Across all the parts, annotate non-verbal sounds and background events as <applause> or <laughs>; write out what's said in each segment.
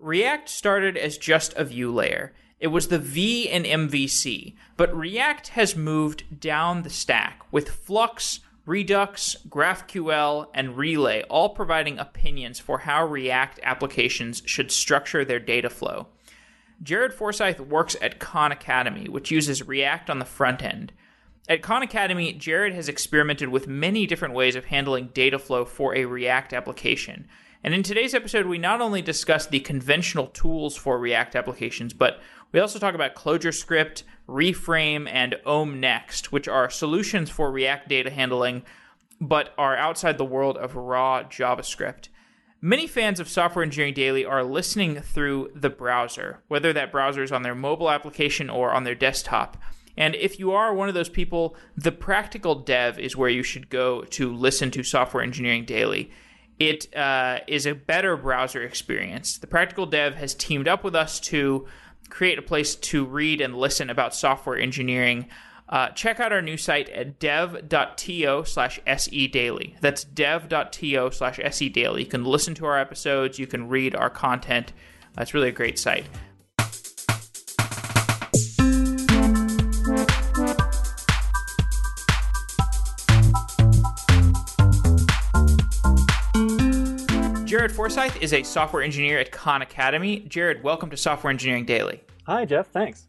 React started as just a view layer. It was the V in MVC, but React has moved down the stack with Flux, Redux, GraphQL, and Relay all providing opinions for how React applications should structure their data flow. Jared Forsyth works at Khan Academy, which uses React on the front end. At Khan Academy, Jared has experimented with many different ways of handling data flow for a React application. And in today's episode, we not only discuss the conventional tools for React applications, but we also talk about Clojure Script, Reframe, and Om Next, which are solutions for React data handling, but are outside the world of raw JavaScript. Many fans of Software Engineering Daily are listening through the browser, whether that browser is on their mobile application or on their desktop. And if you are one of those people, the Practical Dev is where you should go to listen to Software Engineering Daily it uh, is a better browser experience. The Practical Dev has teamed up with us to create a place to read and listen about software engineering. Uh, check out our new site at dev.to slash se daily. That's dev.to slash se daily. You can listen to our episodes, you can read our content. That's really a great site. Jared Forsyth is a software engineer at Khan Academy. Jared, welcome to Software Engineering Daily. Hi, Jeff. Thanks.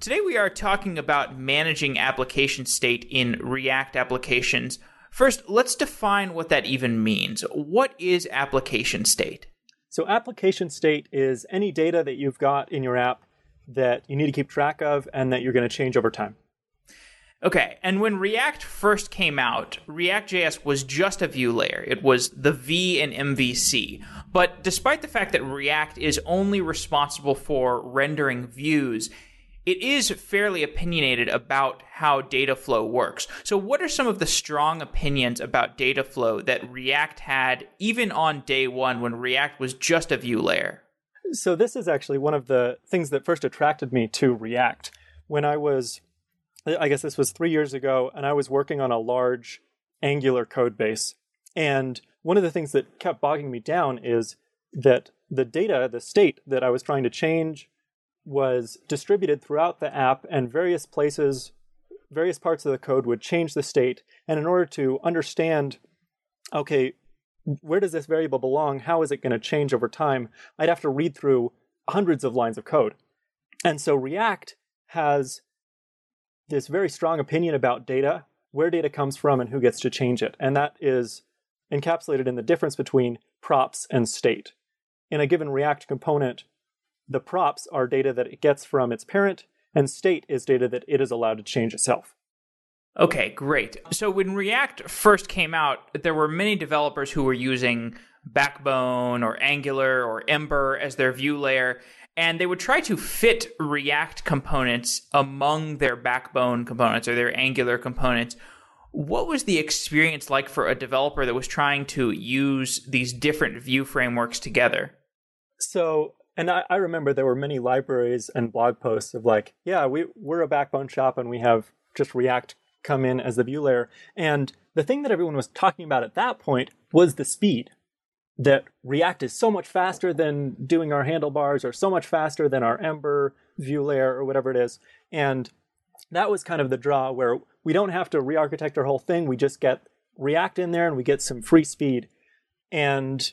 Today we are talking about managing application state in React applications. First, let's define what that even means. What is application state? So, application state is any data that you've got in your app that you need to keep track of and that you're going to change over time. Okay, and when React first came out, React.js was just a view layer. It was the V in MVC. But despite the fact that React is only responsible for rendering views, it is fairly opinionated about how data flow works. So, what are some of the strong opinions about data flow that React had even on day one when React was just a view layer? So, this is actually one of the things that first attracted me to React. When I was I guess this was three years ago, and I was working on a large Angular code base. And one of the things that kept bogging me down is that the data, the state that I was trying to change, was distributed throughout the app, and various places, various parts of the code would change the state. And in order to understand, okay, where does this variable belong? How is it going to change over time? I'd have to read through hundreds of lines of code. And so React has this very strong opinion about data, where data comes from, and who gets to change it. And that is encapsulated in the difference between props and state. In a given React component, the props are data that it gets from its parent, and state is data that it is allowed to change itself. Okay, great. So when React first came out, there were many developers who were using Backbone or Angular or Ember as their view layer and they would try to fit React components among their backbone components or their Angular components. What was the experience like for a developer that was trying to use these different view frameworks together? So, and I, I remember there were many libraries and blog posts of like, yeah, we, we're a backbone shop and we have just React come in as the view layer. And the thing that everyone was talking about at that point was the speed that React is so much faster than doing our handlebars or so much faster than our Ember view layer or whatever it is. And that was kind of the draw where we don't have to re-architect our whole thing. We just get React in there and we get some free speed. And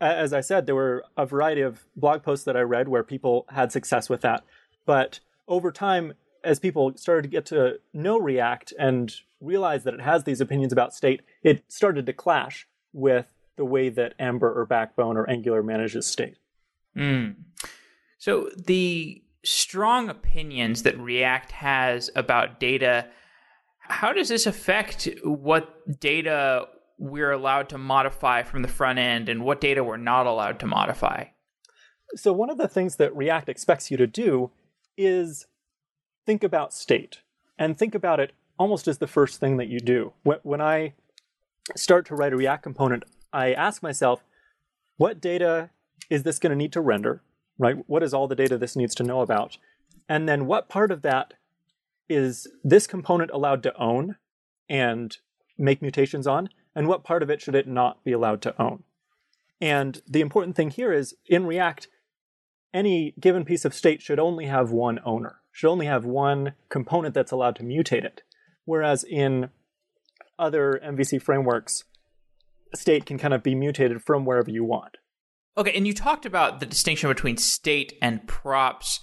as I said, there were a variety of blog posts that I read where people had success with that. But over time, as people started to get to know React and realize that it has these opinions about state, it started to clash with the way that Ember or Backbone or Angular manages state. Mm. So the strong opinions that React has about data, how does this affect what data we're allowed to modify from the front end and what data we're not allowed to modify? So one of the things that React expects you to do is think about state and think about it almost as the first thing that you do. When I start to write a React component, I ask myself, what data is this going to need to render? Right? What is all the data this needs to know about? And then what part of that is this component allowed to own and make mutations on? And what part of it should it not be allowed to own? And the important thing here is in React, any given piece of state should only have one owner, should only have one component that's allowed to mutate it. Whereas in other MVC frameworks, state can kind of be mutated from wherever you want. Okay, and you talked about the distinction between state and props.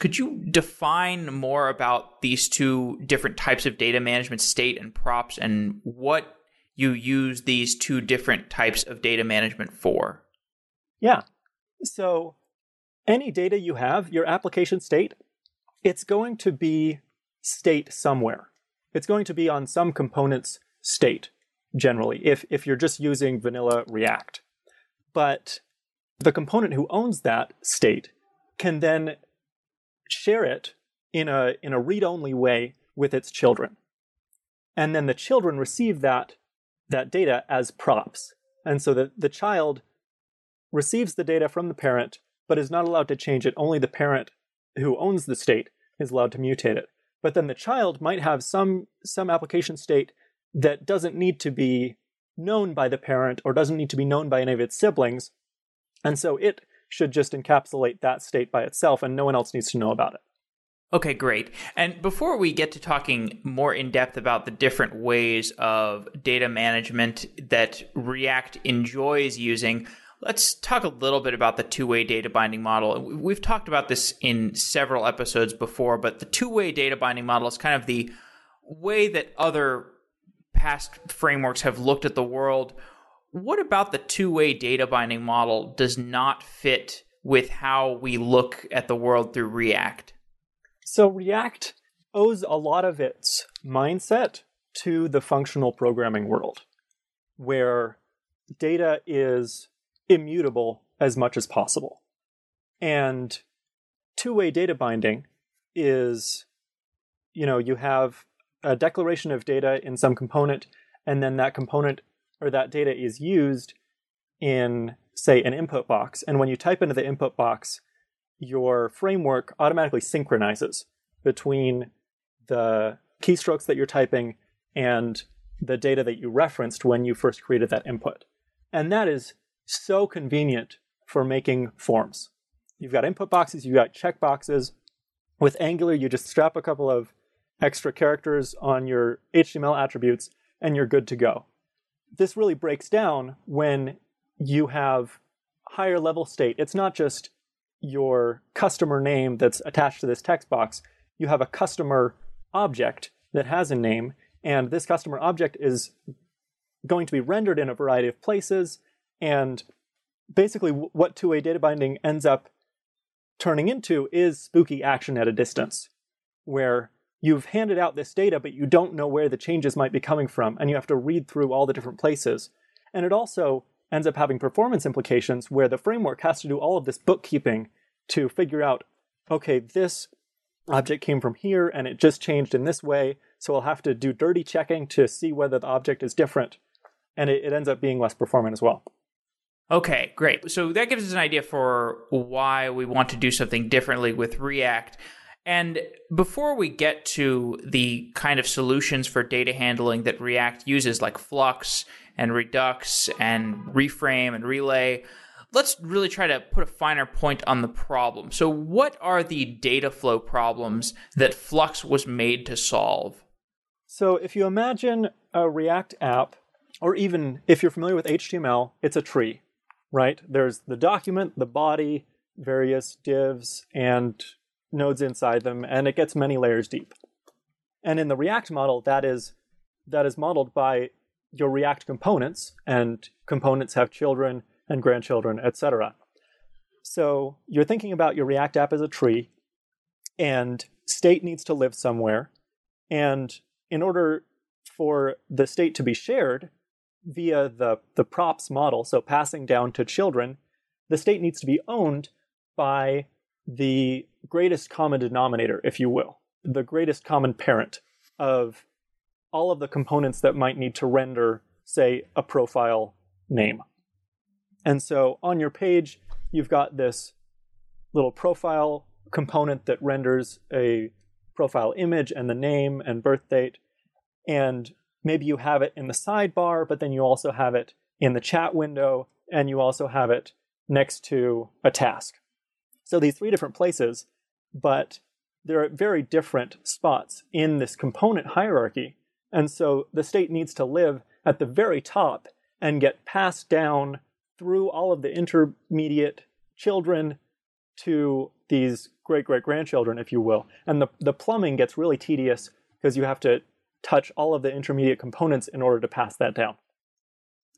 Could you define more about these two different types of data management, state and props, and what you use these two different types of data management for? Yeah. So, any data you have, your application state, it's going to be state somewhere. It's going to be on some component's state, generally, if, if you're just using vanilla React. But the component who owns that state can then share it in a in a read-only way with its children. And then the children receive that that data as props. And so the, the child receives the data from the parent, but is not allowed to change it. Only the parent who owns the state is allowed to mutate it. But then the child might have some some application state that doesn't need to be known by the parent or doesn't need to be known by any of its siblings and so it should just encapsulate that state by itself, and no one else needs to know about it. Okay, great. And before we get to talking more in depth about the different ways of data management that React enjoys using, let's talk a little bit about the two way data binding model. We've talked about this in several episodes before, but the two way data binding model is kind of the way that other past frameworks have looked at the world what about the two way data binding model does not fit with how we look at the world through React? So, React owes a lot of its mindset to the functional programming world, where data is immutable as much as possible. And two way data binding is, you know, you have a declaration of data in some component, and then that component or that data is used in, say, an input box. And when you type into the input box, your framework automatically synchronizes between the keystrokes that you're typing and the data that you referenced when you first created that input. And that is so convenient for making forms. You've got input boxes, you've got checkboxes. With Angular, you just strap a couple of extra characters on your HTML attributes and you're good to go this really breaks down when you have higher level state. It's not just your customer name that's attached to this text box. You have a customer object that has a name, and this customer object is going to be rendered in a variety of places. And basically, what two way data binding ends up turning into is spooky action at a distance, where you've handed out this data, but you don't know where the changes might be coming from, and you have to read through all the different places. And it also ends up having performance implications where the framework has to do all of this bookkeeping to figure out okay, this object came from here and it just changed in this way, so I'll have to do dirty checking to see whether the object is different. And it, it ends up being less performant as well. Okay, great. So that gives us an idea for why we want to do something differently with React. And before we get to the kind of solutions for data handling that React uses, like Flux and Redux and Reframe and Relay, let's really try to put a finer point on the problem. So, what are the data flow problems that Flux was made to solve? So, if you imagine a React app, or even if you're familiar with HTML, it's a tree, right? There's the document, the body, various divs, and nodes inside them, and it gets many layers deep. And in the React model, that is that is modeled by your React components, and components have children and grandchildren, etc. So you're thinking about your React app as a tree, and state needs to live somewhere. And in order for the state to be shared via the, the props model, so passing down to children, the state needs to be owned by the greatest common denominator, if you will, the greatest common parent of all of the components that might need to render, say, a profile name. And so on your page, you've got this little profile component that renders a profile image and the name and birth date. And maybe you have it in the sidebar, but then you also have it in the chat window, and you also have it next to a task. So these three different places, but they're very different spots in this component hierarchy. And so the state needs to live at the very top and get passed down through all of the intermediate children to these great great grandchildren, if you will. And the, the plumbing gets really tedious because you have to touch all of the intermediate components in order to pass that down.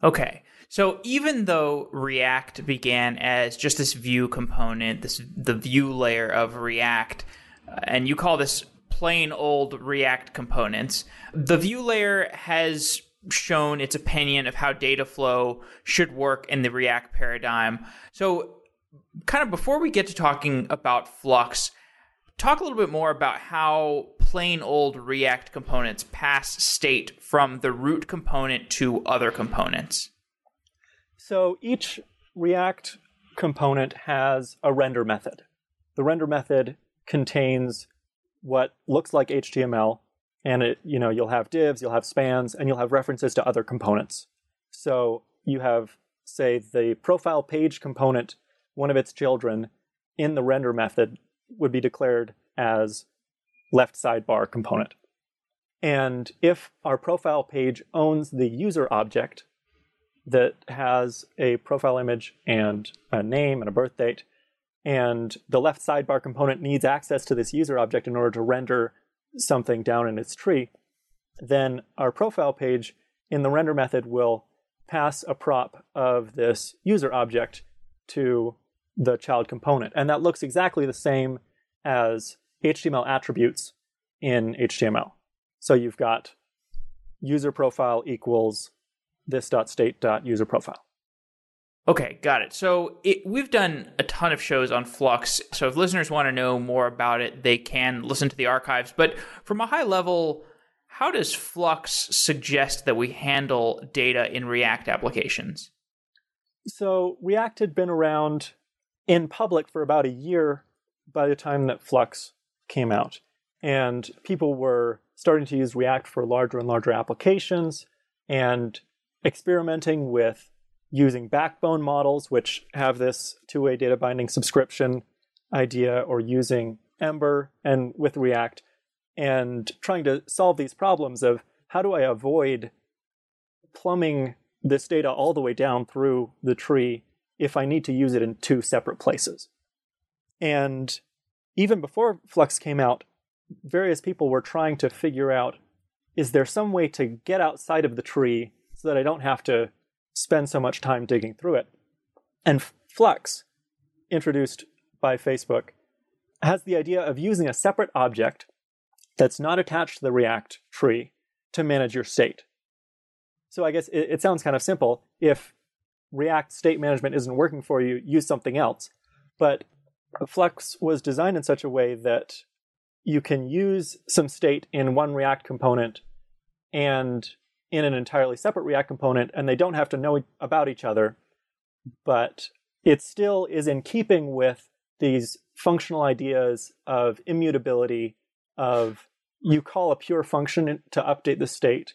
Okay. So even though React began as just this view component, this the view layer of React, uh, and you call this plain old React components, the view layer has shown its opinion of how data flow should work in the React paradigm. So kind of before we get to talking about Flux, talk a little bit more about how plain old React components pass state from the root component to other components. So each React component has a render method. The render method contains what looks like HTML, and it, you know, you'll have divs, you'll have spans, and you'll have references to other components. So you have, say, the profile page component, one of its children, in the render method would be declared as left sidebar component. And if our profile page owns the user object that has a profile image and a name and a birth date, and the left sidebar component needs access to this user object in order to render something down in its tree, then our profile page in the render method will pass a prop of this user object to the child component. And that looks exactly the same as HTML attributes in HTML. So you've got user profile equals this.state.user profile. Okay, got it. So it, we've done a ton of shows on Flux. So if listeners want to know more about it, they can listen to the archives. But from a high level, how does Flux suggest that we handle data in React applications? So React had been around in public for about a year by the time that Flux came out. And people were starting to use React for larger and larger applications and experimenting with using backbone models, which have this two way data binding subscription idea, or using Ember and with React, and trying to solve these problems of how do I avoid plumbing this data all the way down through the tree if I need to use it in two separate places. And even before Flux came out, various people were trying to figure out is there some way to get outside of the tree so that I don't have to spend so much time digging through it? And Flux, introduced by Facebook, has the idea of using a separate object that's not attached to the React tree to manage your state. So I guess it, it sounds kind of simple. If React state management isn't working for you, use something else. But Flux was designed in such a way that you can use some state in one React component and in an entirely separate React component, and they don't have to know about each other, but it still is in keeping with these functional ideas of immutability, of you call a pure function to update the state.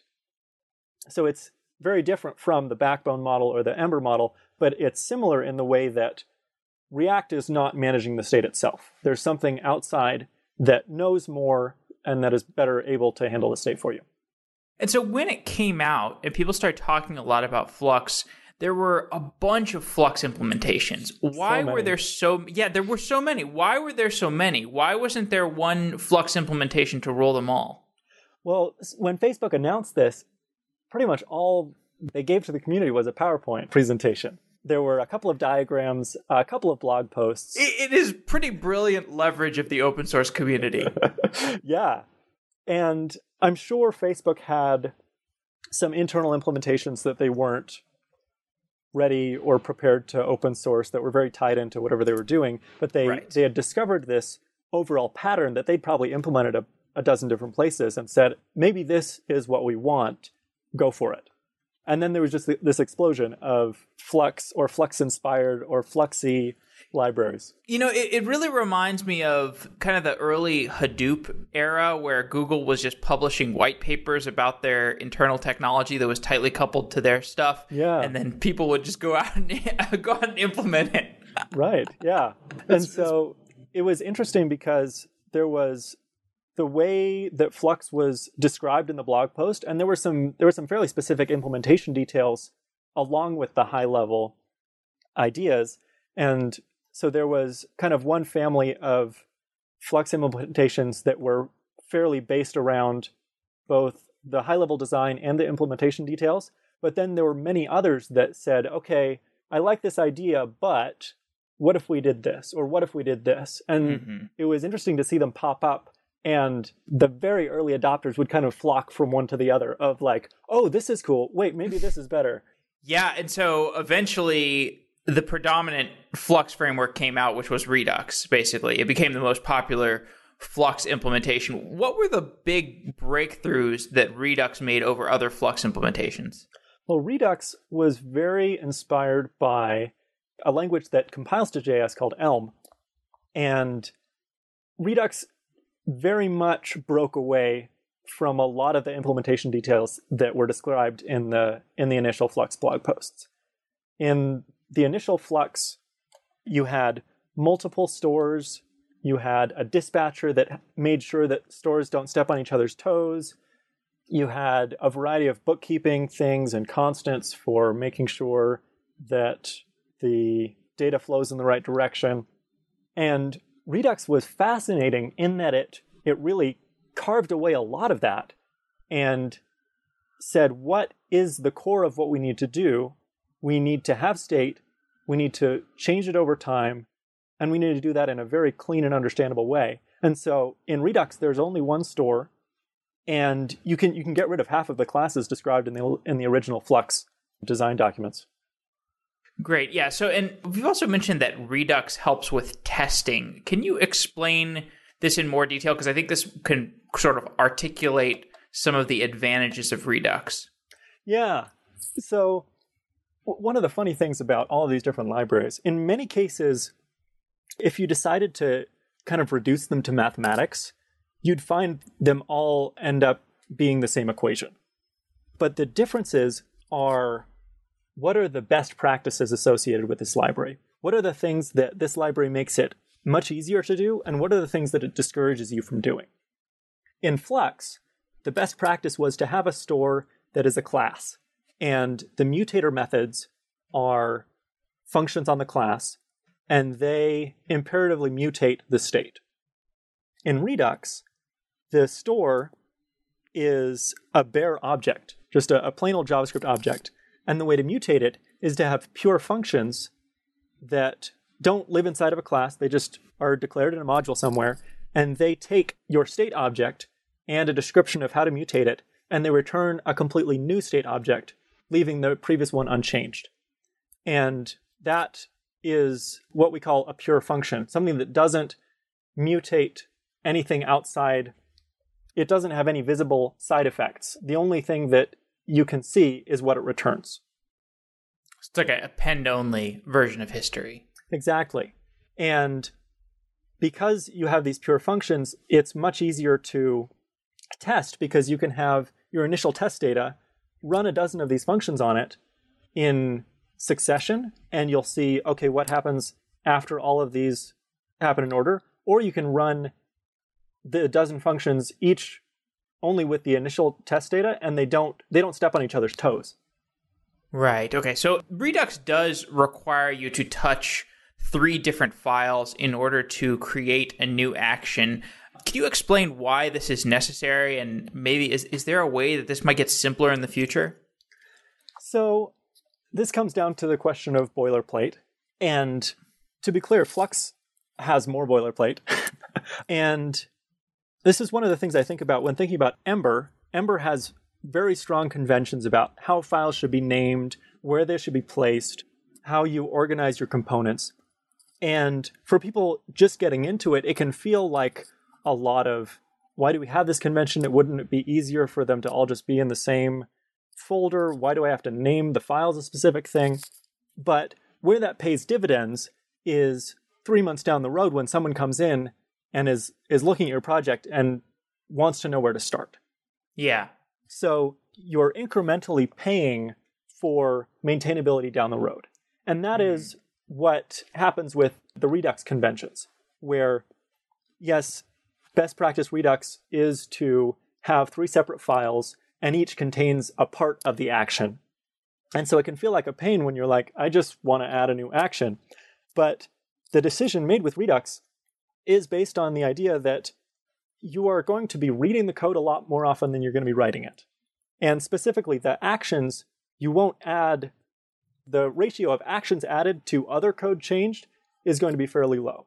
So it's very different from the backbone model or the Ember model, but it's similar in the way that React is not managing the state itself. There's something outside that knows more and that is better able to handle the state for you. And so when it came out and people started talking a lot about Flux, there were a bunch of Flux implementations. Why so were there so Yeah, there were so many. Why were there so many? Why wasn't there one Flux implementation to roll them all? Well, when Facebook announced this, pretty much all they gave to the community was a PowerPoint presentation there were a couple of diagrams, a couple of blog posts. it is pretty brilliant leverage of the open source community. <laughs> yeah. And I'm sure Facebook had some internal implementations that they weren't ready or prepared to open source that were very tied into whatever they were doing, but they right. they had discovered this overall pattern that they'd probably implemented a, a dozen different places and said, maybe this is what we want, go for it. And then there was just this explosion of Flux or Flux inspired or Fluxy libraries. You know, it, it really reminds me of kind of the early Hadoop era where Google was just publishing white papers about their internal technology that was tightly coupled to their stuff. Yeah. And then people would just go <laughs> out and go out and implement it. right. Yeah. <laughs> and so it was interesting because there was the way that Flux was described in the blog post, and there were some there were some fairly specific implementation details along with the high level ideas. And so there was kind of one family of Flux implementations that were fairly based around both the high level design and the implementation details. But then there were many others that said, okay, I like this idea, but what if we did this? Or what if we did this? And mm-hmm. it was interesting to see them pop up. And the very early adopters would kind of flock from one to the other of like, oh, this is cool. Wait, maybe this is better. Yeah. And so eventually the predominant Flux framework came out, which was Redux, basically. It became the most popular Flux implementation. What were the big breakthroughs that Redux made over other Flux implementations? Well, Redux was very inspired by a language that compiles to JS called Elm. And Redux very much broke away from a lot of the implementation details that were described in the in the initial Flux blog posts. In the initial Flux, you had multiple stores you had a dispatcher that made sure that stores don't step on each other's toes. You had a variety of bookkeeping things and constants for making sure that the data flows in the right direction. And Redux was fascinating in that it it really carved away a lot of that and said what is the core of what we need to do? We need to have state, we need to change it over time, and we need to do that in a very clean and understandable way. And so in Redux, there's only one store, and you can you can get rid of half of the classes described in the in the original Flux design documents. Great, yeah. So, and we've also mentioned that Redux helps with testing. Can you explain this in more detail? Because I think this can sort of articulate some of the advantages of Redux. Yeah. So, one of the funny things about all these different libraries, in many cases, if you decided to kind of reduce them to mathematics, you'd find them all end up being the same equation. But the differences are what are the best practices associated with this library? What are the things that this library makes it much easier to do? And what are the things that it discourages you from doing? In Flux, the best practice was to have a store that is a class. And the mutator methods are functions on the class and they imperatively mutate the state. In Redux, the store is a bare object, just a, a plain old JavaScript object. And the way to mutate it is to have pure functions that don't live inside of a class. They just are declared in a module somewhere. And they take your state object and a description of how to mutate it, and they return a completely new state object, leaving the previous one unchanged. And that is what we call a pure function, something that doesn't mutate anything outside. It doesn't have any visible side effects. The only thing that you can see is what it returns. It's like a append only version of history. Exactly. And because you have these pure functions, it's much easier to test because you can have your initial test data, run a dozen of these functions on it in succession and you'll see, okay, what happens after all of these happen in order. Or you can run the dozen functions each only with the initial test data and they don't they don't step on each other's toes. Right. Okay. So Redux does require you to touch three different files in order to create a new action. Can you explain why this is necessary and maybe is is there a way that this might get simpler in the future? So this comes down to the question of boilerplate. And to be clear, Flux has more boilerplate. <laughs> and this is one of the things I think about when thinking about Ember. Ember has very strong conventions about how files should be named, where they should be placed, how you organize your components. And for people just getting into it, it can feel like a lot of why do we have this convention? It wouldn't it be easier for them to all just be in the same folder? Why do I have to name the files a specific thing? But where that pays dividends is three months down the road when someone comes in and is is looking at your project and wants to know where to start. Yeah. So you're incrementally paying for maintainability down the road. And that mm. is what happens with the Redux conventions, where, yes, best practice Redux is to have three separate files and each contains a part of the action. And so it can feel like a pain when you're like, I just want to add a new action. But the decision made with Redux is based on the idea that you are going to be reading the code a lot more often than you're going to be writing it. And specifically, the actions, you won't add, the ratio of actions added to other code changed is going to be fairly low.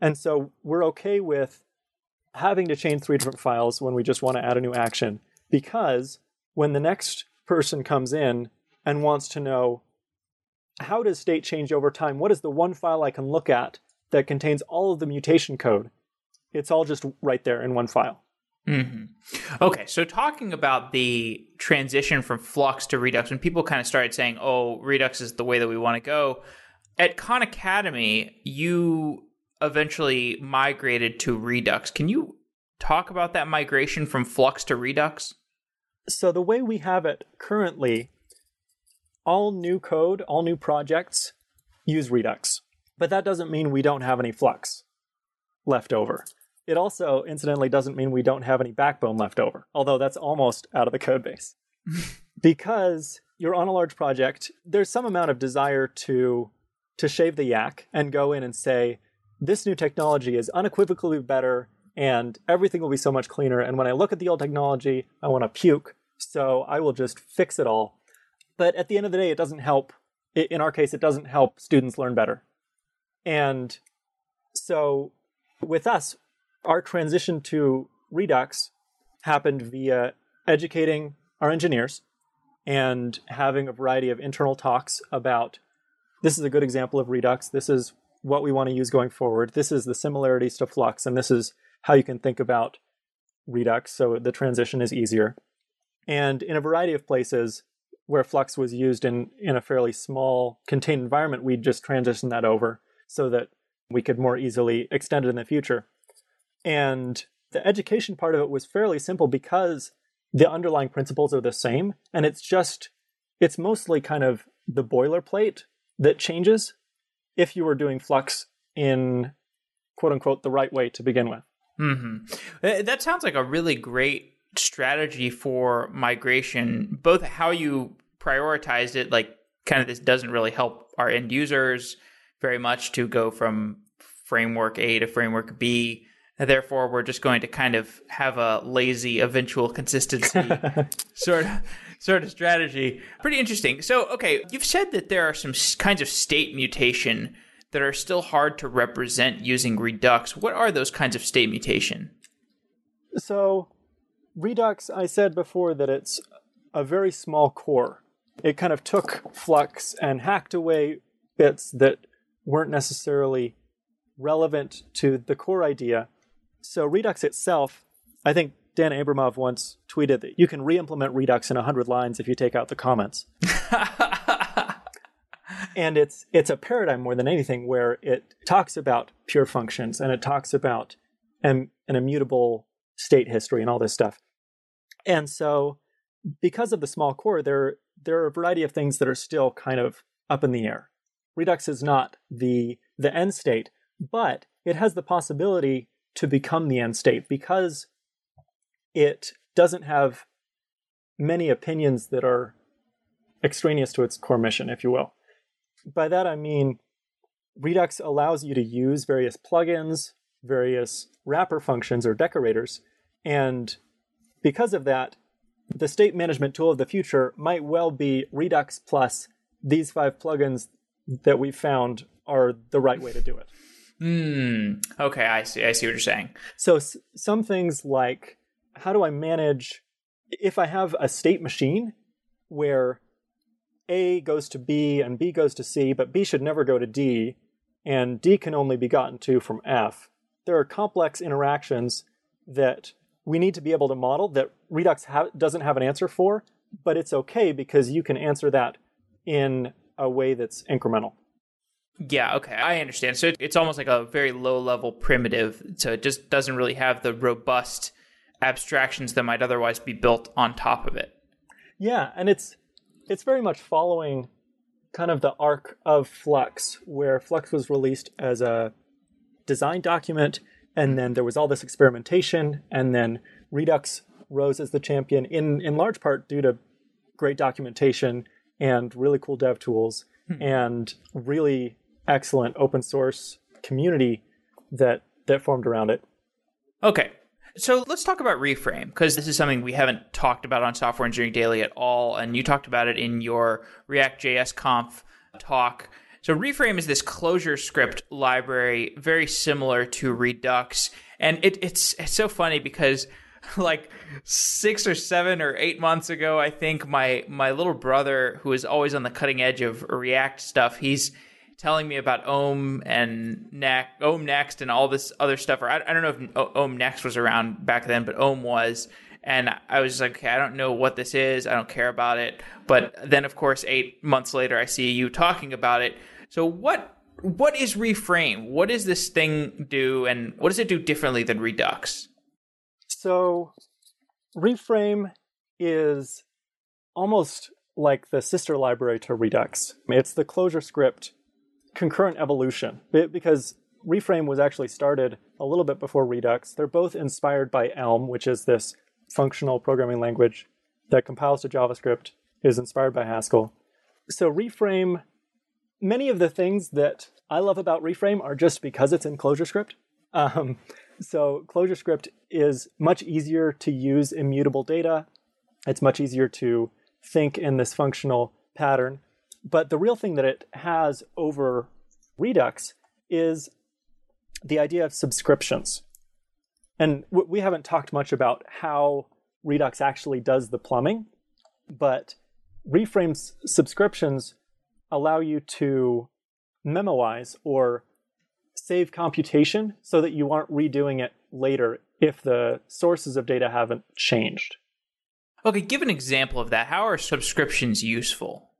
And so we're okay with having to change three different files when we just want to add a new action because when the next person comes in and wants to know how does state change over time, what is the one file I can look at that contains all of the mutation code? It's all just right there in one file. Mm-hmm. Okay, so talking about the transition from Flux to Redux, when people kind of started saying, "Oh, Redux is the way that we want to go," at Khan Academy, you eventually migrated to Redux. Can you talk about that migration from Flux to Redux? So the way we have it currently, all new code, all new projects use Redux, but that doesn't mean we don't have any Flux left over. It also, incidentally, doesn't mean we don't have any backbone left over, although that's almost out of the code base. <laughs> because you're on a large project, there's some amount of desire to to shave the yak and go in and say, this new technology is unequivocally better and everything will be so much cleaner. And when I look at the old technology, I want to puke. So I will just fix it all. But at the end of the day, it doesn't help. In our case, it doesn't help students learn better. And so with us, our transition to Redux happened via educating our engineers and having a variety of internal talks about this is a good example of Redux. This is what we want to use going forward. This is the similarities to Flux, and this is how you can think about Redux so the transition is easier. And in a variety of places where Flux was used in, in a fairly small contained environment, we just transitioned that over so that we could more easily extend it in the future. And the education part of it was fairly simple because the underlying principles are the same. And it's just, it's mostly kind of the boilerplate that changes if you were doing Flux in quote unquote the right way to begin with. Mm-hmm. That sounds like a really great strategy for migration, both how you prioritized it, like kind of this doesn't really help our end users very much to go from framework A to framework B. Therefore, we're just going to kind of have a lazy eventual consistency <laughs> sort of sort of strategy. Pretty interesting. So, okay, you've said that there are some kinds of state mutation that are still hard to represent using Redux. What are those kinds of state mutation? So, Redux, I said before that it's a very small core. It kind of took Flux and hacked away bits that weren't necessarily relevant to the core idea. So, Redux itself, I think Dan Abramov once tweeted that you can re implement Redux in 100 lines if you take out the comments. <laughs> and it's it's a paradigm more than anything where it talks about pure functions and it talks about an, an immutable state history and all this stuff. And so because of the small core, there there are a variety of things that are still kind of up in the air. Redux is not the the end state, but it has the possibility to become the end state because it doesn't have many opinions that are extraneous to its core mission, if you will. By that I mean Redux allows you to use various plugins, various wrapper functions or decorators, and because of that, the state management tool of the future might well be Redux plus these five plugins that we found are the right way to do it. Hmm. Okay, I see. I see what you're saying. So s- some things like how do I manage if I have a state machine where A goes to B and B goes to C, but B should never go to D, and D can only be gotten to from F. There are complex interactions that we need to be able to model that Redux ha- doesn't have an answer for, but it's okay because you can answer that in a way that's incremental. Yeah, okay, I understand. So it's almost like a very low level primitive. So it just doesn't really have the robust abstractions that might otherwise be built on top of it. Yeah, and it's it's very much following kind of the arc of Flux, where Flux was released as a design document, and then there was all this experimentation, and then Redux rose as the champion in in large part due to great documentation and really cool dev tools hmm. and really excellent open source community that that formed around it. Okay. So let's talk about Reframe because this is something we haven't talked about on Software Engineering Daily at all, and you talked about it in your React JS Conf talk. So Reframe is this ClojureScript library, very similar to Redux, and it, it's it's so funny because <laughs> like six or seven or eight months ago, I think my my little brother, who is always on the cutting edge of React stuff, he's telling me about Om and Next, Om Next, and all this other stuff. Or I, I don't know if Om Next was around back then, but Om was. And I was like, okay, I don't know what this is. I don't care about it. But then, of course, eight months later, I see you talking about it. So what what is Reframe? What does this thing do, and what does it do differently than Redux? So, Reframe is almost like the sister library to Redux. It's the ClojureScript concurrent evolution because Reframe was actually started a little bit before Redux. They're both inspired by Elm, which is this functional programming language that compiles to JavaScript, is inspired by Haskell. So Reframe, many of the things that I love about Reframe are just because it's in ClojureScript. Um, so ClojureScript is much easier to use immutable data. It's much easier to think in this functional pattern. But the real thing that it has over Redux is the idea of subscriptions. And we haven't talked much about how Redux actually does the plumbing, but Reframe's subscriptions allow you to memoize or save computation so that you aren't redoing it later if the sources of data haven't changed. Okay, give an example of that. How are subscriptions useful?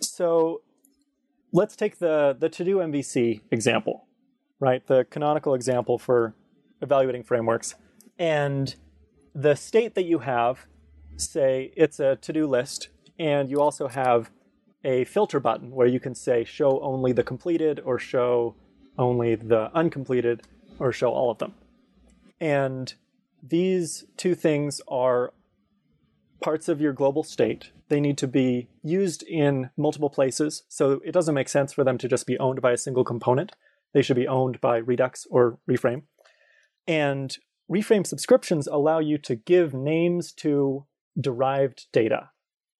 So let's take the, the to do MVC example, right? The canonical example for evaluating frameworks. And the state that you have, say it's a to do list, and you also have a filter button where you can say show only the completed or show only the uncompleted or show all of them. And these two things are parts of your global state. They need to be used in multiple places, so it doesn't make sense for them to just be owned by a single component. They should be owned by Redux or Reframe. And Reframe subscriptions allow you to give names to derived data.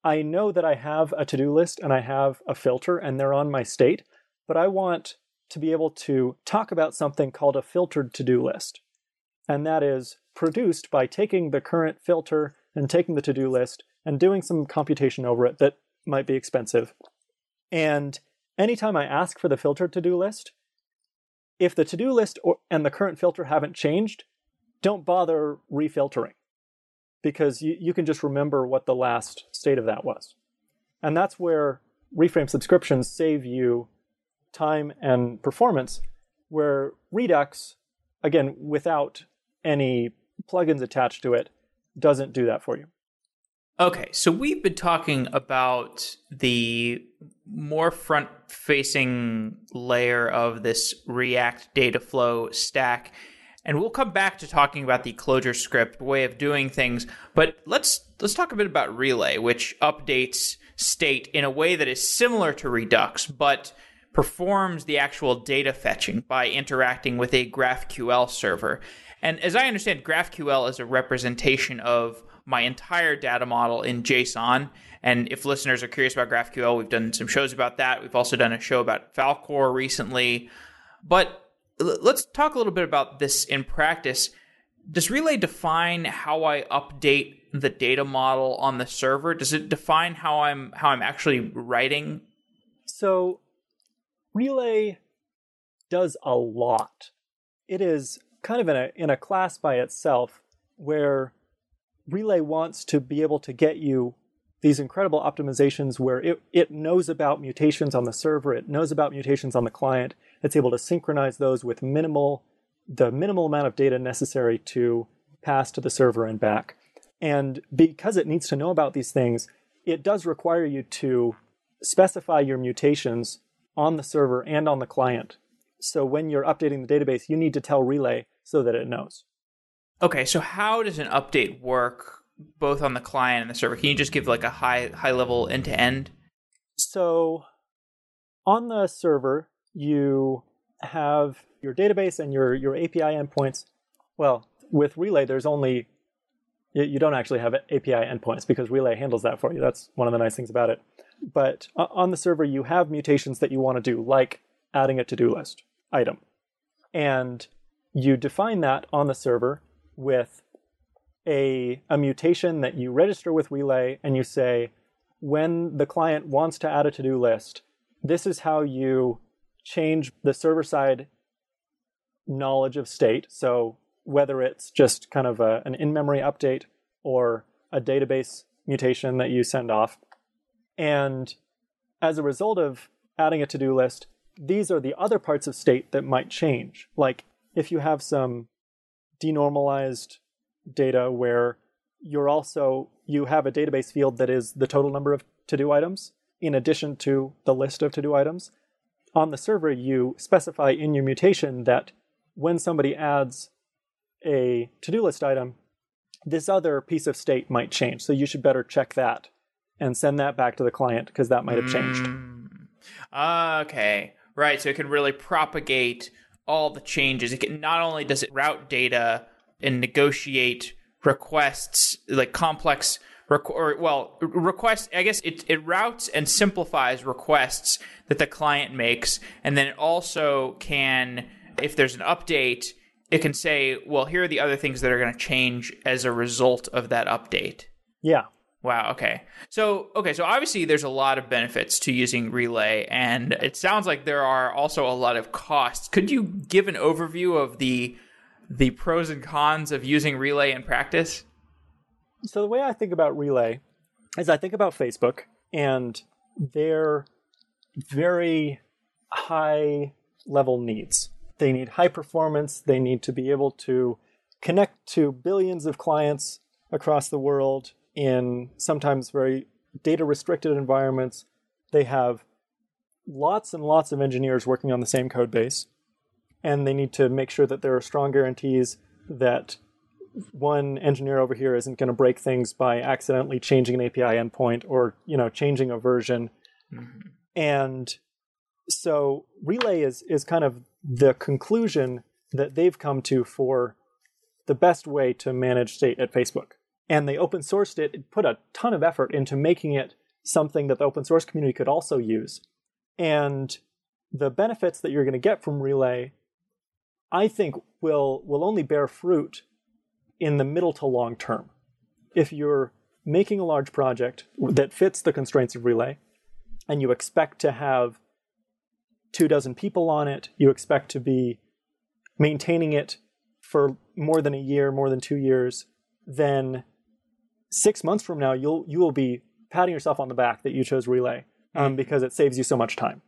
I know that I have a to do list and I have a filter and they're on my state, but I want to be able to talk about something called a filtered to do list. And that is produced by taking the current filter and taking the to do list and doing some computation over it that might be expensive. And anytime I ask for the filtered to do list, if the to do list or, and the current filter haven't changed, don't bother refiltering because you, you can just remember what the last state of that was. And that's where reframe subscriptions save you time and performance, where Redux, again, without any plugins attached to it, doesn't do that for you. Okay, so we've been talking about the more front facing layer of this React data flow stack. And we'll come back to talking about the ClojureScript way of doing things, but let's let's talk a bit about Relay, which updates state in a way that is similar to Redux, but performs the actual data fetching by interacting with a GraphQL server. And as I understand, GraphQL is a representation of my entire data model in JSON. And if listeners are curious about GraphQL, we've done some shows about that. We've also done a show about Falcor recently. But let's talk a little bit about this in practice. Does Relay define how I update the data model on the server? Does it define how I'm how I'm actually writing? So Relay does a lot. It is kind of in a in a class by itself where Relay wants to be able to get you these incredible optimizations where it, it knows about mutations on the server, it knows about mutations on the client, it's able to synchronize those with minimal the minimal amount of data necessary to pass to the server and back. And because it needs to know about these things, it does require you to specify your mutations on the server and on the client. So when you're updating the database, you need to tell Relay so that it knows. Okay, so how does an update work both on the client and the server? Can you just give like a high high level end to end? So on the server, you have your database and your, your API endpoints. Well, with Relay, there's only you don't actually have API endpoints because Relay handles that for you. That's one of the nice things about it. But on the server, you have mutations that you want to do, like adding a to-do list item. And you define that on the server with a, a mutation that you register with Relay, and you say, when the client wants to add a to-do list, this is how you change the server side knowledge of state. So whether it's just kind of a, an in-memory update or a database mutation that you send off. And as a result of adding a to-do list, these are the other parts of state that might change. Like if you have some denormalized data where you're also you have a database field that is the total number of to-do items in addition to the list of to-do items. On the server, you specify in your mutation that when somebody adds a to-do list item, this other piece of state might change. So you should better check that and send that back to the client because that might have changed. Mm. Okay. Right. So it can really propagate all the changes. It can not only does it route data and negotiate requests, like complex or well, request. I guess it it routes and simplifies requests that the client makes, and then it also can, if there's an update, it can say, well, here are the other things that are going to change as a result of that update. Yeah. Wow. Okay. So, okay. So obviously there's a lot of benefits to using Relay and it sounds like there are also a lot of costs. Could you give an overview of the, the pros and cons of using Relay in practice? So the way I think about Relay is I think about Facebook and their very high level needs. They need high performance. They need to be able to connect to billions of clients across the world in sometimes very data restricted environments. They have lots and lots of engineers working on the same code base. And they need to make sure that there are strong guarantees that one engineer over here isn't going to break things by accidentally changing an API endpoint or, you know, changing a version. Mm-hmm. And so Relay is is kind of the conclusion that they've come to for the best way to manage state at Facebook. And they open sourced it, put a ton of effort into making it something that the open source community could also use. And the benefits that you're going to get from Relay, I think, will will only bear fruit in the middle to long term. If you're making a large project that fits the constraints of Relay, and you expect to have two dozen people on it, you expect to be maintaining it for more than a year, more than two years, then six months from now, you'll you will be patting yourself on the back that you chose Relay um, mm-hmm. because it saves you so much time.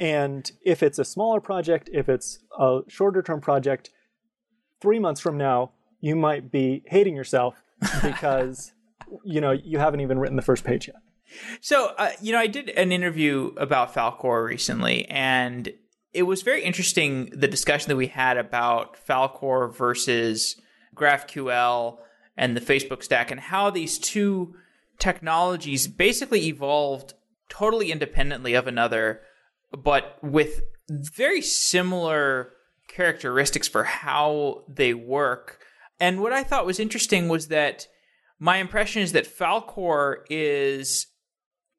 And if it's a smaller project, if it's a shorter term project, three months from now, you might be hating yourself <laughs> because you know you haven't even written the first page yet. So, uh, you know, I did an interview about Falcor recently, and it was very interesting the discussion that we had about Falcor versus GraphQL and the Facebook stack, and how these two technologies basically evolved totally independently of another, but with very similar characteristics for how they work. And what I thought was interesting was that my impression is that Falcor is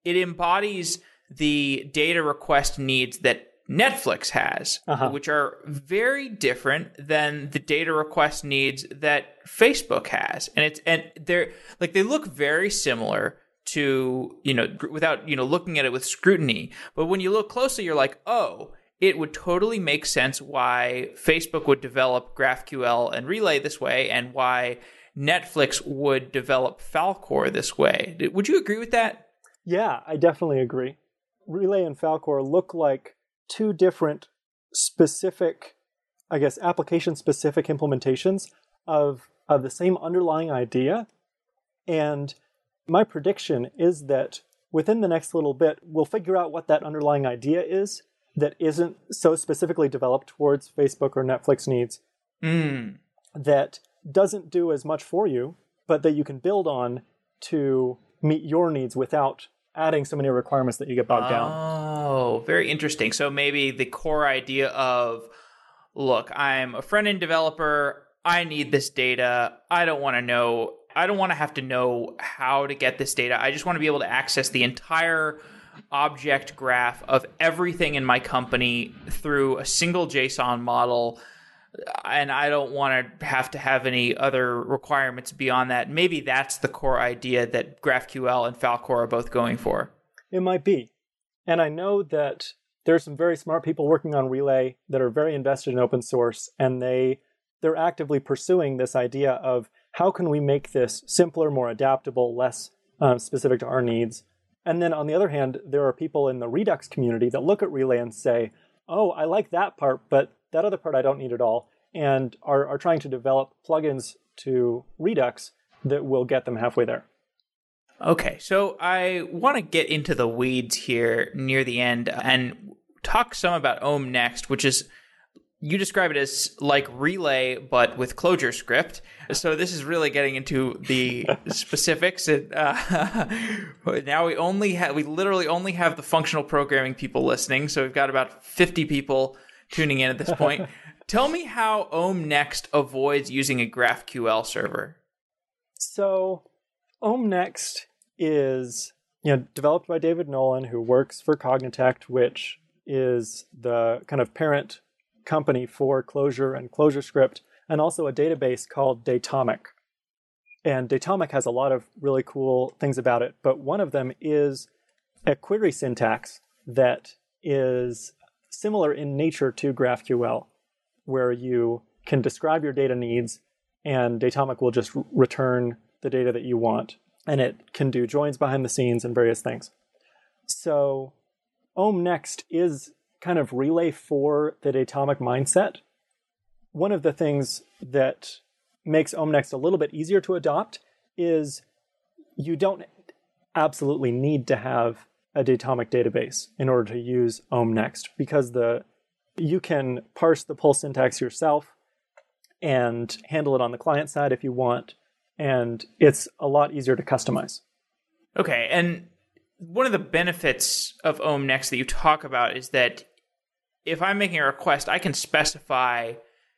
it embodies the data request needs that Netflix has, uh-huh. which are very different than the data request needs that Facebook has. And it's and they're like they look very similar to, you know, without, you know, looking at it with scrutiny. But when you look closely, you're like, "Oh, it would totally make sense why Facebook would develop GraphQL and Relay this way and why Netflix would develop Falcor this way." Would you agree with that? Yeah, I definitely agree. Relay and Falcor look like two different specific, I guess, application specific implementations of, of the same underlying idea. And my prediction is that within the next little bit, we'll figure out what that underlying idea is that isn't so specifically developed towards Facebook or Netflix needs Mm. that doesn't do as much for you, but that you can build on to meet your needs without adding so many requirements that you get bogged down. Very interesting. So maybe the core idea of look, I'm a front end developer. I need this data. I don't want to know, I don't want to have to know how to get this data. I just want to be able to access the entire object graph of everything in my company through a single JSON model. And I don't want to have to have any other requirements beyond that. Maybe that's the core idea that GraphQL and Falcor are both going for. It might be. And I know that there are some very smart people working on Relay that are very invested in open source, and they they're actively pursuing this idea of how can we make this simpler, more adaptable, less um, specific to our needs. And then on the other hand, there are people in the Redux community that look at Relay and say, "Oh, I like that part, but that other part I don't need at all," and are are trying to develop plugins to Redux that will get them halfway there. Okay, so I want to get into the weeds here near the end and talk some about Om Next, which is you describe it as like relay but with ClojureScript. So this is really getting into the <laughs> specifics. And, uh, <laughs> now we only have we literally only have the functional programming people listening. So we've got about fifty people tuning in at this point. <laughs> Tell me how Om Next avoids using a GraphQL server. So, Om Next is you know developed by David Nolen, who works for Cognitect, which is the kind of parent company for Clojure and ClojureScript, and also a database called Datomic. And Datomic has a lot of really cool things about it, but one of them is a query syntax that is similar in nature to GraphQL, where you can describe your data needs and Datomic will just return the data that you want. And it can do joins behind the scenes and various things. So Om Next is kind of relay for the Datomic mindset. One of the things that makes Om Next a little bit easier to adopt is you don't absolutely need to have a Datomic database in order to use Om Next because the you can parse the pull syntax yourself and handle it on the client side if you want, and it's a lot easier to customize. Okay, and one of the benefits of Om Next that you talk about is that if I'm making a request, I can specify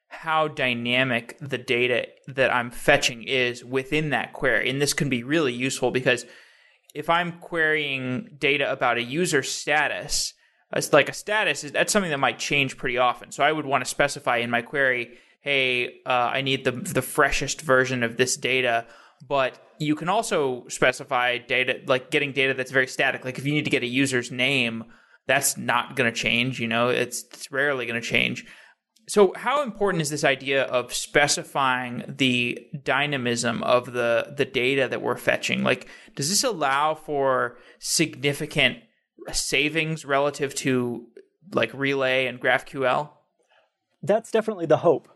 how dynamic the data that I'm fetching is within that query. And this can be really useful because if I'm querying data about a user status, it's like a status is that's something that might change pretty often. So I would want to specify in my query, hey, uh, I need the the freshest version of this data. But you can also specify data like getting data that's very static. Like if you need to get a user's name, that's not going to change. You know, it's it's rarely going to change. So, how important is this idea of specifying the dynamism of the the data that we're fetching? Like, does this allow for significant savings relative to like Relay and GraphQL? That's definitely the hope.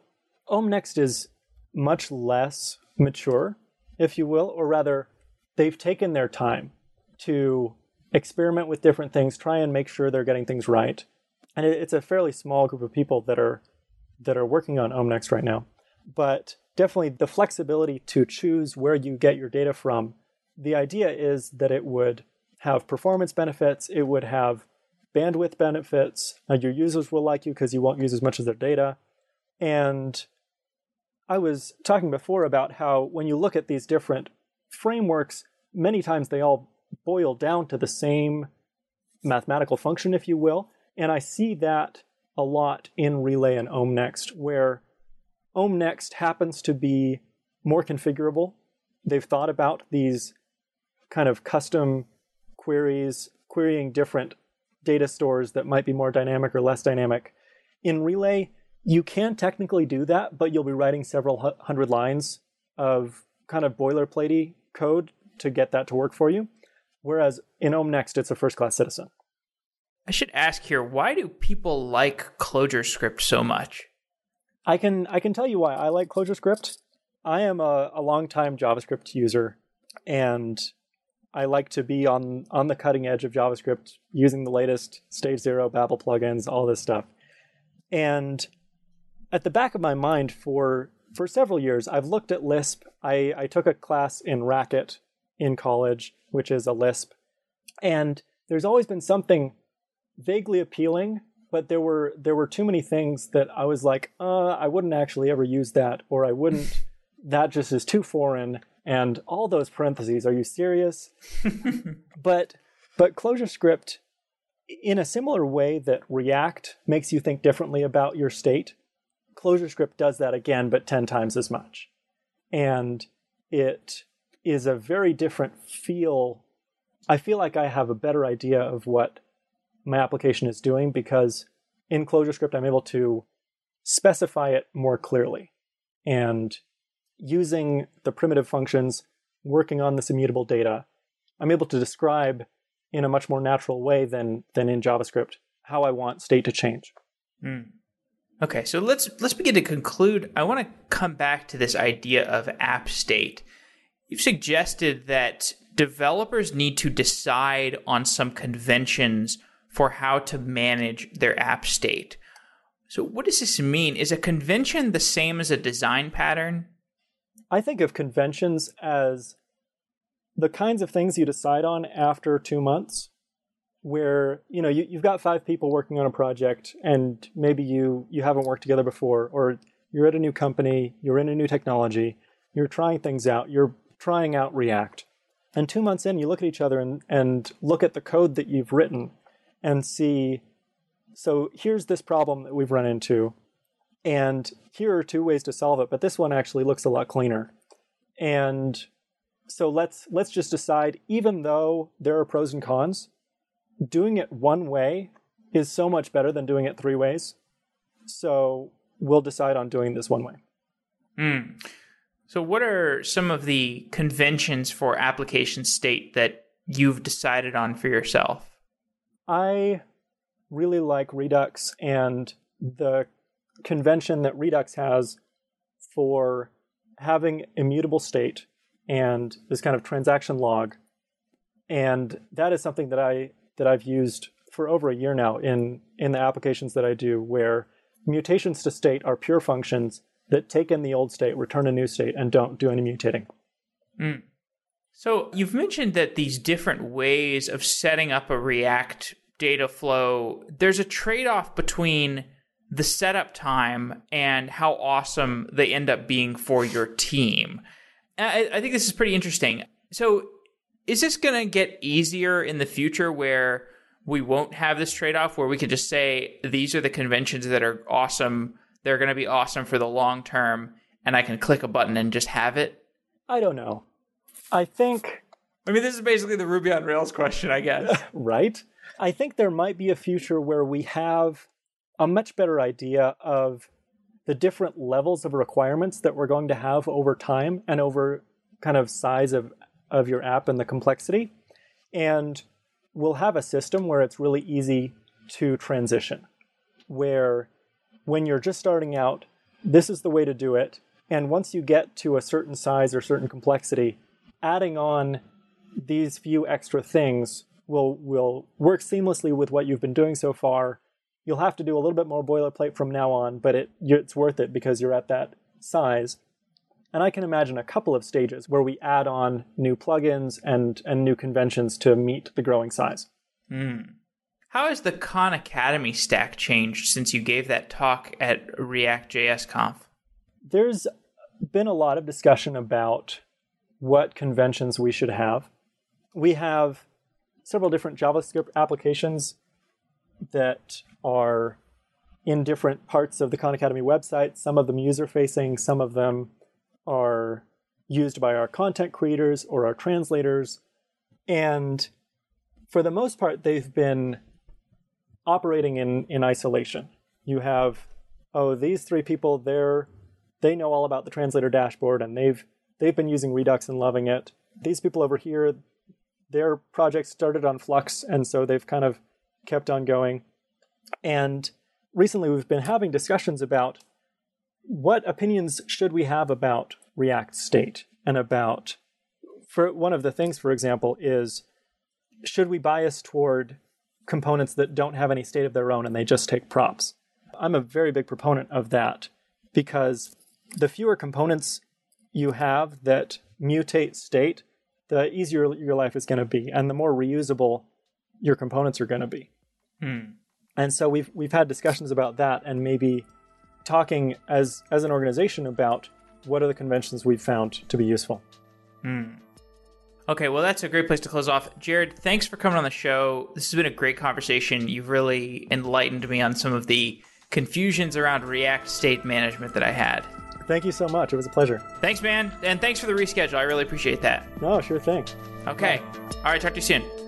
Om Next is much less mature, if you will, or rather, they've taken their time to experiment with different things, try and make sure they're getting things right. And it's a fairly small group of people that are that are working on Om Next right now. But definitely the flexibility to choose where you get your data from. The idea is that it would have performance benefits, it would have bandwidth benefits, and your users will like you because you won't use as much of their data. And I was talking before about how when you look at these different frameworks, many times they all boil down to the same mathematical function, if you will. And I see that a lot in Relay and Om Next, where Om Next happens to be more configurable. They've thought about these kind of custom queries, querying different data stores that might be more dynamic or less dynamic. In Relay, you can technically do that, but you'll be writing several hundred lines of kind of boilerplatey code to get that to work for you. Whereas in Om Next, it's a first class citizen. I should ask here, why do people like ClojureScript so much? I can I can tell you why I like ClojureScript. I am a, a longtime JavaScript user, and I like to be on on the cutting edge of JavaScript, using the latest Stage Zero, Babel plugins, all this stuff. And at the back of my mind for for several years, I've looked at Lisp. I, I took a class in Racket in college, which is a Lisp, and there's always been something vaguely appealing, but there were there were too many things that I was like, uh, I wouldn't actually ever use that, or I wouldn't. <laughs> that just is too foreign. And all those parentheses. Are you serious? <laughs> but but ClojureScript, in a similar way that React makes you think differently about your state, ClojureScript does that again, but 10 times as much. And it is a very different feel. I feel like I have a better idea of what my application is doing because in ClojureScript, I'm able to specify it more clearly. And using the primitive functions, working on this immutable data, I'm able to describe in a much more natural way than, than in JavaScript how I want state to change. Mm. Okay, so let's let's begin to conclude. I want to come back to this idea of app state. You've suggested that developers need to decide on some conventions for how to manage their app state. So, what does this mean? Is a convention the same as a design pattern? I think of conventions as the kinds of things you decide on after two months where you know you, you've got five people working on a project and maybe you you haven't worked together before or you're at a new company you're in a new technology you're trying things out you're trying out react. And two months in you look at each other and, and look at the code that you've written and see so here's this problem that we've run into and here are two ways to solve it but this one actually looks a lot cleaner. And so let's let's just decide even though there are pros and cons doing it one way is so much better than doing it three ways. So we'll decide on doing this one way. Mm. So, what are some of the conventions for application state that you've decided on for yourself? I really like Redux and the convention that Redux has for having immutable state and this kind of transaction log. And that is something that I that I've used for over a year now in in the applications that I do where mutations to state are pure functions that take in the old state, return a new state, and don't do any mutating. Mm. So you've mentioned that these different ways of setting up a React data flow, there's a trade-off between the setup time and how awesome they end up being for your team. I, I think this is pretty interesting. So is this going to get easier in the future where we won't have this trade off where we can just say these are the conventions that are awesome. They're going to be awesome for the long term and i can click a button and just have it i don't know. I think i mean this is basically the ruby on rails question i guess. <laughs> Right? I think there might be a future where we have a much better idea of the different levels of requirements that we're going to have over time and over kind of size of of your app and the complexity. And we'll have a system where it's really easy to transition, where when you're just starting out, this is the way to do it. And once you get to a certain size or certain complexity, adding on these few extra things will will work seamlessly with what you've been doing so far. You'll have to do a little bit more boilerplate from now on, but it it's worth it because you're at that size. And I can imagine a couple of stages where we add on new plugins and, and new conventions to meet the growing size. Mm. How has the Khan Academy stack changed since you gave that talk at React JS Conf? There's been a lot of discussion about what conventions we should have. We have several different JavaScript applications that are in different parts of the Khan Academy website, some of them user facing, some of them are used by our content creators or our translators. And for the most part, they've been operating in, in isolation. You have, oh, these three people, they're they know all about the translator dashboard and they've they've been using Redux and loving it. These people over here, their project started on Flux, and so they've kind of kept on going. And recently we've been having discussions about what opinions should we have about React State and about for one of the things, for example, is should we bias toward components that don't have any state of their own and they just take props? I'm a very big proponent of that because the fewer components you have that mutate state, the easier your life is going to be, and the more reusable your components are going to be. Hmm. And so we've we've had discussions about that, and maybe talking as as an organization about what are the conventions we've found to be useful. Hmm. Okay, well, that's a great place to close off. Jared, thanks for coming on the show. This has been a great conversation. You've really enlightened me on some of the confusions around React state management that I had. Thank you so much. It was a pleasure. Thanks, man. And thanks for the reschedule. I really appreciate that. No, sure thing. Okay. All right, talk to you soon.